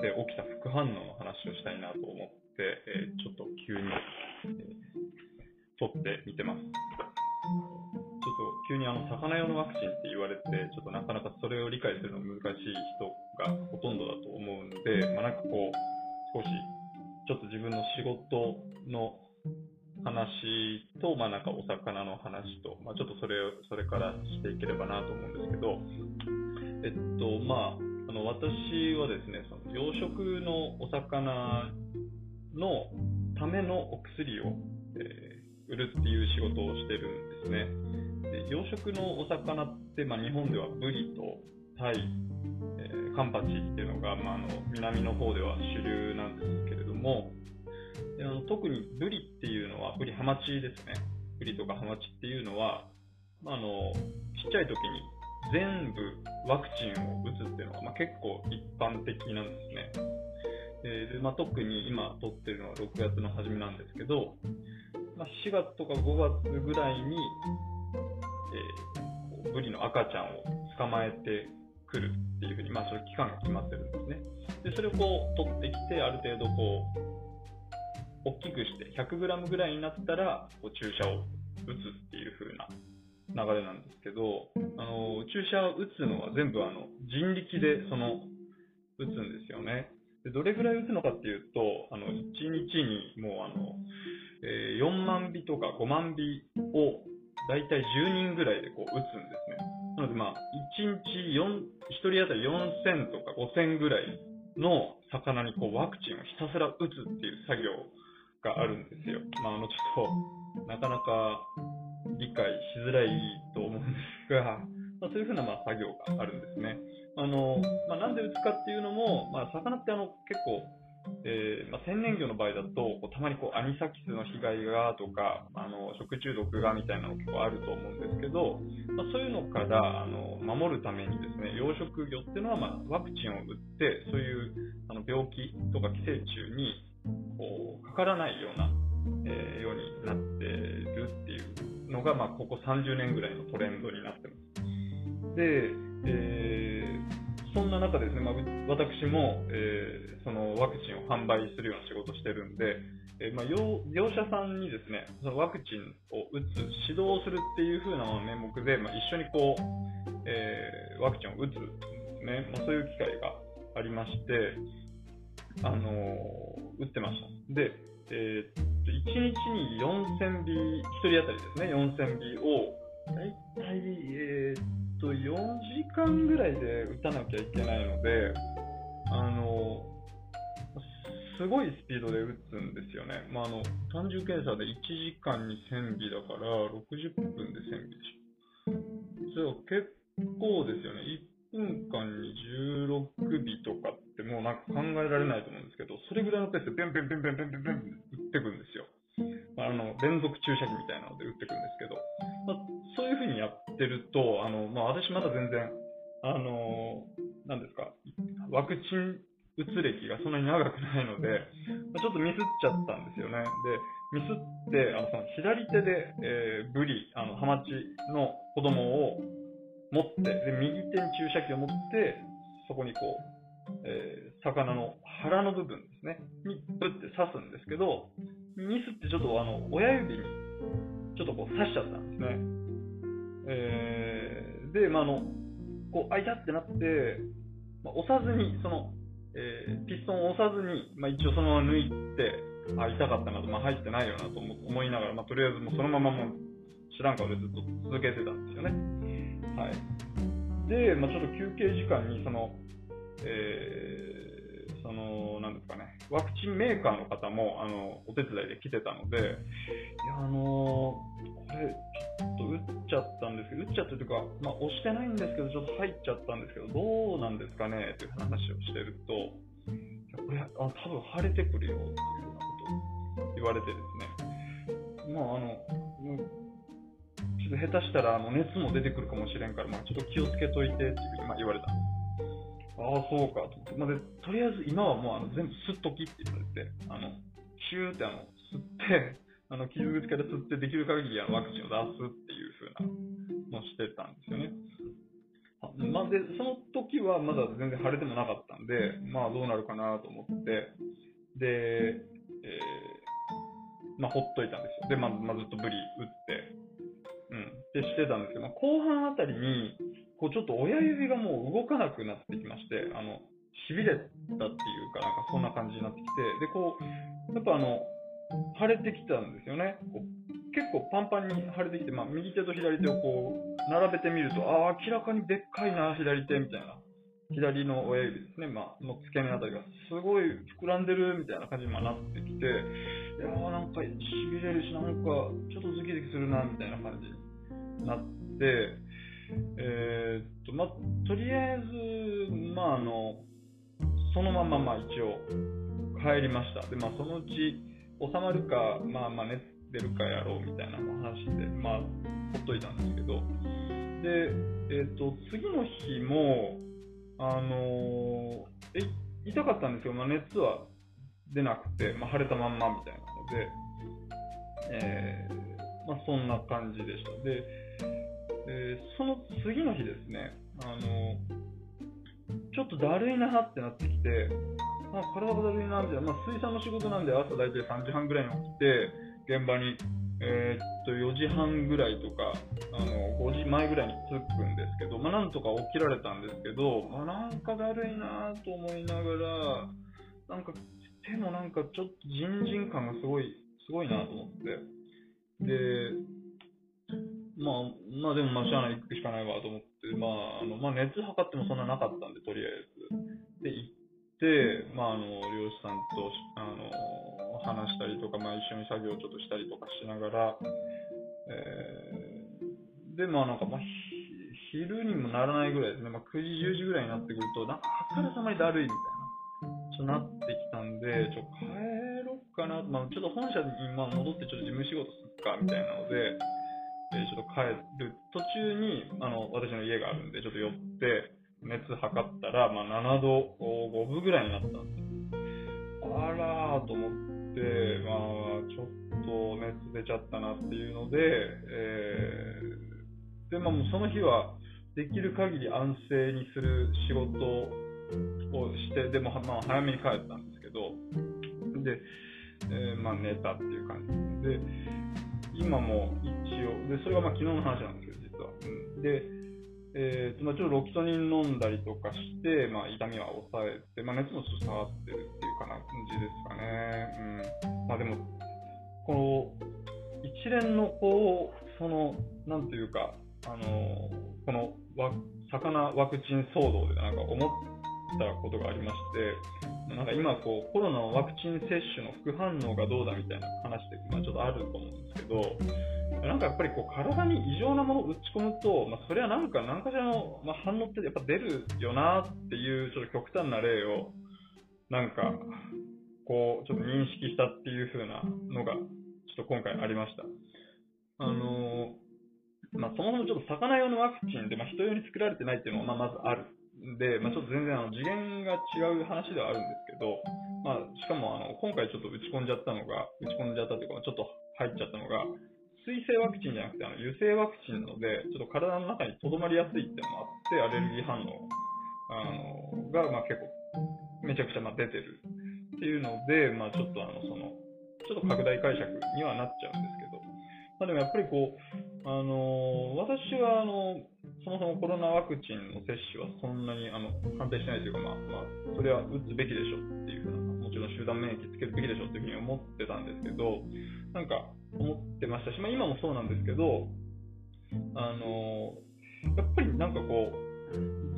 しまって起きた副反応の話をしたいなと思って、えー、ちょっと急に、えー、撮ってみてます。ちょっと急にあの魚用のワクチンって言われて、ちょっとなかなかそれを理解するの難しい人がほとんどだと思うんで、まあ、なんかこう、少しちょっと自分の仕事の話と、まあ、なんかお魚の話と、まあ、ちょっとそれを、それからしていければなと思うんですけど、えっと、まあ、あの、私はですね、その養殖のお魚のためのお薬を、えー、売るっていう仕事をしてるんですね。で養殖のお魚って、まあ、日本ではブリとタイ、えー、カンパチっていうのが、まあ、あの南の方では主流なんですけれども、であの特にブリっていうのは、ブリハマチですね。ブリとかハマチっていうのは、まあ、あのちっちゃい時に全部ワクチンを打つっていうのが、まあ、結構一般的なんですね。でまあ、特に今撮ってるのは6月の初めなんですけど、まあ、4月とか5月ぐらいに、えー、ブリの赤ちゃんを捕まえてくるっていうふうに、まあ、それ期間が決まってるんですね。で、それをこう取ってきて、ある程度こう、大きくして 100g ぐらいになったらこう注射を打つっていう風な流れなんですけど、あの注射を打つのは全部あの人力でその打つんですよね。でどれぐらい打つのかっていうと、あの1日にもうあの、えー、4万尾とか5万尾をだいたい10人ぐらいでこう打つんですね。なのでまあ1日4、1人当たり4000とか5000ぐらいの魚にこうワクチンをひたすら打つっていう作業があるんですよ。まあ、あの、ちょっと、なかなか理解しづらいと思うんですが、まあ、そういうふうな、まあ、作業があるんですね。あの、まあ、なんで打つかっていうのも、まあ、魚ってあの、結構、えーまあ、天然魚の場合だと、こうたまにこうアニサキスの被害がとか、あの食中毒がみたいなの結構あると思うんですけど、まあ、そういうのからあの守るためにですね、養殖魚っていうのは、まあ、ワクチンを打って、そういうあの病気とか寄生虫にこうかからないような、えー、ようになっているっていうのが、まあ、ここ30年ぐらいのトレンドになってます。で、えー、そんな中ですね、まあ、私も、えー、そのワクチンを販売するような仕事をしてるんで、えー、まあ、業者さんにですね、そのワクチンを打つ、指導するっていう風な名目で、まあ、一緒にこう、えー、ワクチンを打つね、まあ、そういう機会がありまして、あのー、打ってました。で、えー、1日に4000尾、1人当たりですね、4000尾を、だいたい、えー、と、4時間ぐらいで打たなきゃいけないので、あの、すごいスピードで打つんですよね。まあ、あの、単純計算で1時間に1000尾だから、60分で1000尾でしょ。そう、結構ですよね。1分間に16尾とかってもうなんか考えられないと思うんですけど、それぐらいのペースでペンペンペンペンペンペンペン打ってくんですよ。あの、連続注射器みたいなので打ってくんですけど、まあ、そういう風にやってると、あの、まあ、私まだ全然、あの、なんですか、ワクチン打つ歴がそんなに長くないのでま、ちょっとミスっちゃったんですよね。で、ミスって、あの、その左手で、えー、ブリ、あの、ハマチの子供を持って、で、右手に注射器を持って、そこにこう、えー、魚の腹の部分ですね、にぶって刺すんですけど、ミスってちょっとあの、親指にちょっとこう刺しちゃったんですね。えー、で、まあ、あの、こう、あいたってなって、まあ、押さずに、その、えー、ピストンを押さずに、まあ、一応そのまま抜いて、あ、痛かったなと、まあ、入ってないよなと思いながら、まあ、とりあえずもうそのままもう知らん顔でずっと続けてたんですよね。はい。で、まあ、ちょっと休憩時間に、その、えー、その、なんですかね、ワクチンメーカーの方も、あの、お手伝いで来てたので、いや、あのこれ、と打っちゃったんですけど、打っちゃったというか、まあ、押してないんですけど、ちょっと入っちゃったんですけど、どうなんですかねという話をしてると、これ、あ多分腫れてくるよ、というようなことを言われてですね、まあ、あの、ちょっと下手したらあの熱も出てくるかもしれんから、まあ、ちょっと気をつけといてっていうふうにま言われたんです。ああ、そうかと思って。まあ、で、とりあえず今はもうあの全部吸っときって言われて、あの、シューってあの、吸って、あの、傷口から吸ってできる限りあのワクチンを出すっていう風なのをしてたんですよね。まあ、で、その時はまだ全然晴れてもなかったんで、まあどうなるかなと思って、で、えー、まあほっといたんですよ。で、まあ、まあ、ずっとブリ打って、うん、でしてたんですけど、まあ、後半あたりに、こうちょっと親指がもう動かなくなってきまして、あの、痺れたっていうか、なんかそんな感じになってきて、で、こう、やっぱあの、腫れてきたんですよね。結構パンパンに腫れてきて、まあ、右手と左手をこう、並べてみると、ああ、明らかにでっかいな、左手みたいな。左の親指ですね、まあ、の付け根あたりが、すごい膨らんでるみたいな感じになってきて、いやーなんか痺れるし、なんかちょっとズキズキするな、みたいな感じになって、えー、っと、まあ、とりあえず、まあ、あの、そのまま、まあ、一応、帰りました。で、まあ、そのうち、収まるか、まあまあ熱出るかやろうみたいな話で、まあ、ほっといたんですけど、で、えっ、ー、と、次の日も、あのー、え、痛かったんですけど、まあ、熱は出なくて、まあ、晴れたまんまみたいなので、えー、まあ、そんな感じでした。で、え、その次の日ですね、あのちょっとだるいなってなってきて、まあ、体がだるいなみたいな、まあ、水産の仕事なんで朝大体3時半ぐらいに起きて、現場に、えー、っと4時半ぐらいとか、あの5時前ぐらいに着くんですけど、まあ、なんとか起きられたんですけど、まあ、なんかだるいなと思いながら、なんか手もなんかちょっとジンジン感がすごい、すごいなと思って。で、まあ、まあでもまあしゃあない行くしかないわと思って、まあ、あの、まあ熱測ってもそんななかったんで、とりあえず。で、行、まあ、あの漁師さんとあの話したりとか、まあ、一緒に作業をちょっとしたりとかしながら、えー、で、まあなんか、まあ、昼にもならないぐらいですね、まあ、9時、10時ぐらいになってくると、なんか、あからさまにだるいみたいな、ちょっとなってきたんで、ちょっと帰ろうかな、まあ、ちょっと本社にま戻ってちょっと事務仕事するかみたいなので、えー、ちょっと帰る。途中にあの私の家があるんで、ちょっと寄って、熱測ったら、まあ、7度5分ぐらいになったんですよ。あらーと思って、まあ、ちょっと熱出ちゃったなっていうので、えー、で、まあ、もうその日は、できる限り安静にする仕事をして、でも、まあ、早めに帰ったんですけど、で、えー、まあ、寝たっていう感じで、今も一応、で、それがまあ昨日の話なんですけど、実は。うん、で、えーとまあ、ちょっとロキソニン飲んだりとかして、まあ、痛みは抑えて、まあ、熱もちょっと下がってるっていうかな感じですかね。うんまあ、でも、この一連のこう、その、なんというか、あのこのわ魚ワクチン騒動でなんか思ったことがありまして、なんか今こう、コロナのワクチン接種の副反応がどうだみたいな話で、まあ、ちょっとあると思うんですけど、なんかやっぱりこう体に異常なものを打ち込むと、まあ、それはなんか何かしらの、まあ、反応ってやっぱ出るよなっていうちょっと極端な例をなんかこうちょっと認識したっていう風なのがちょっと今回ありました。あのまあ、そもそもちょっと魚用のワクチンで、まあ、人用に作られてないっていうのがままずあるで、まあ、ちょっと全然あの次元が違う話ではあるんですけど、まあ、しかもあの今回ちょっと打ち込んじゃったのが、打ち込んじゃったというか、ちょっと入っちゃったのが、水性ワクチンじゃなくて、あの油性ワクチンなので、ちょっと体の中にとどまりやすいっていうのもあって、アレルギー反応あのが、まあ、結構、めちゃくちゃまあ出てる。っていうので、まあ、ちょっとあの、その、ちょっと拡大解釈にはなっちゃうんですけど、まあ、でもやっぱりこう、あの私はあのそもそもコロナワクチンの接種はそんなにあの反対しないというか、まあまあ、それは打つべきでしょっていうふうな、もちろん集団免疫つけるべきでしょっていうふうに思ってたんですけど、なんか思ってましたし、まあ、今もそうなんですけど、あのやっぱりなんかこう、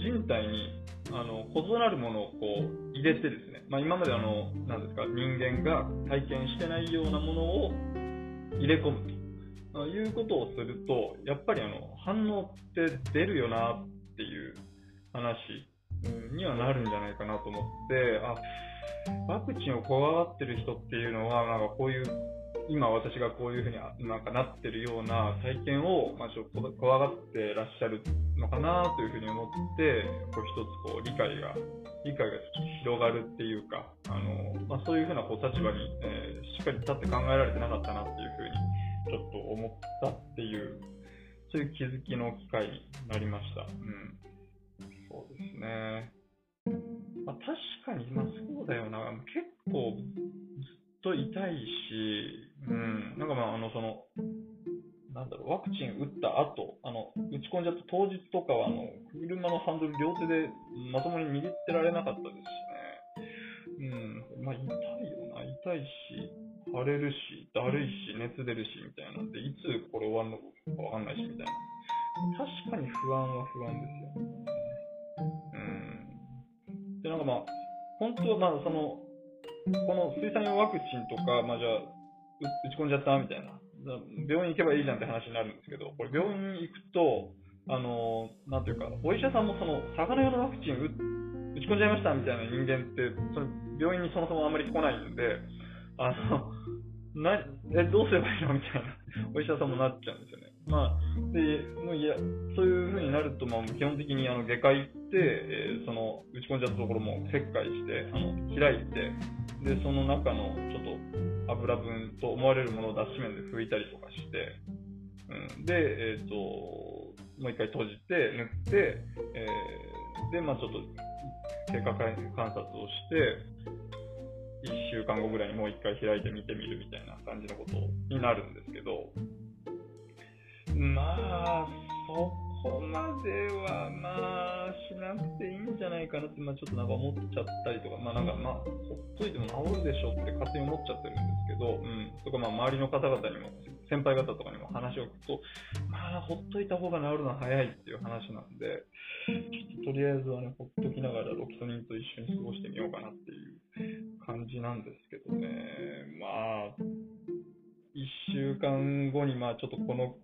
人体にあの異なるものをこう入れてですね、まあ、今まであのなんですか人間が体験してないようなものを入れ込むいうことをすると、やっぱりあの反応って出るよなっていう話にはなるんじゃないかなと思って、あワクチンを怖がってる人っていうのは、なんかこういう今私がこういうふうになんかなってるような体験を、まあ、ちょっと怖がってらっしゃるのかなというふうに思って、こう一つこう理解が、理解が広がるっていうか、あのまあ、そういうふうなこう立場に、えー、しっかり立って考えられてなかったなっていうふうにょっと思ったっていう、そういう気づきの機会になりました。うん。そうですね。まあ、確かに、まあそうだよな。結構ずっと痛いし、うん。なんかまあ、あの、その、なんだろう、ワクチン打った後、あの、打ち込んじゃった当日とかは、あの、車のハンドル両手でまともに握ってられなかったですしね。うん、まあ痛いよな、痛いし、腫れるし、だるいし、熱出るし、みたいなんで、いつこれ終わるのかわかんないし、みたいな。確かに不安は不安ですよね。うん。で、なんかまあ、本当はまあ、その、この水産用ワクチンとか、まあじゃあ、打ち込んじゃったみたいな。病院行けばいいじゃんって話になるんですけど、これ病院行くと、あの、なんていうか、お医者さんもその、魚用のワクチン打ち込んじゃいましたみたいな人間って、その病院にそもそもあんまり来ないんで、あの、な、え、どうすればいいの？みたいな、お医者さんもなっちゃうんですよね。まあ、で、もういや、そういう風になると、まあ、基本的にあの外科行って、えー、その、打ち込んじゃったところも切開して、あの、開いて、で、その中のちょっと油分と思われるものを脱脂面で拭いたりとかして、うん、で、えっ、ー、と、もう一回閉じて、塗って、えー、で、まあちょっと経過観察をして、1週間後ぐらいにもう一回開いて見てみるみたいな感じのことになるんですけど、まあ、そこまでは、まあ、しなくていいんじゃないかなって、まあ、ちょっとなんか思っちゃったりとか、まあ、なんか、まあ、ほっといても治るでしょって勝手に思っちゃってるんですけど、うん、とか、まあ、周りの方々にも、先輩方とかにも話を聞くと、まあ、ほっといた方が治るのは早いっていう話なんで、ちょっととりあえずはね、ほっときながらロキソニンと一緒に過ごしてみようかなってなんですけどね、まあ、1週間後に、まあ、ちょっとこの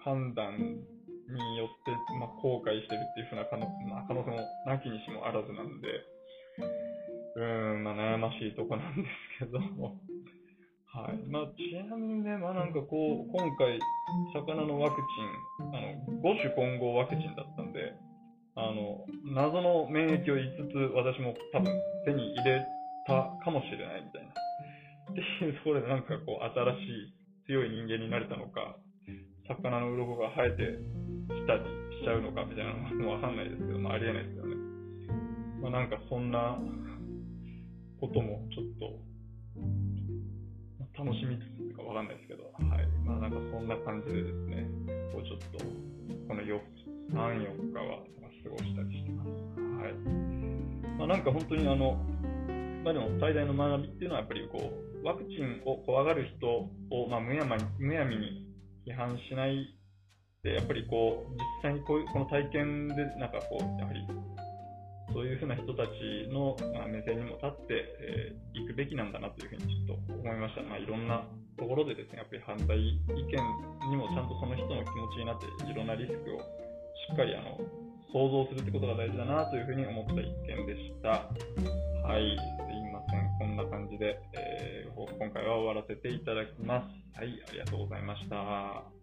判断によって、まあ、後悔してるっていうふうな可能,、まあ、可能性もなきにしもあらずなんで、うーん、まあ、悩ましいとこなんですけど、はい。まあ、ちなみにね、まあなんかこう、今回、魚のワクチン、あの、5種混合ワクチンだったんで、あの、謎の免疫を5つ私も多分手に入れたかもしれないみたいな。っていうところでなんかこう、新しい強い人間になれたのか、魚の鱗が生えてきたりしちゃうのかみたいなのもわかんないですけど、まあ、ありえないですよね。まあ、なんかそんなこともちょっと、楽しみつつかわかんないですけど、はい。まあなんかそんな感じでですね、こうちょっと、この4、3、4日は過ごしたりしてます。はい。まあなんか本当にあの、まあでも最大の学びっていうのはやっぱりこう、ワクチンを怖がる人を、まあ、むやまむやみに批判しないで、やっぱりこう、実際にこういう、この体験で、なんかこう、やはり、そういうふうな人たちの、ま、目線にも立ってい、えー、くべきなんだなというふうにちょっと思いました。まあ、いろんなところでですね、やっぱり反対意見にもちゃんとその人の気持ちになって、いろんなリスクをしっかりあの想像するってことが大事だなというふうに思った一件でした。はい、こんな感じで、えー、今回は終わらせていただきます。はい、ありがとうございました。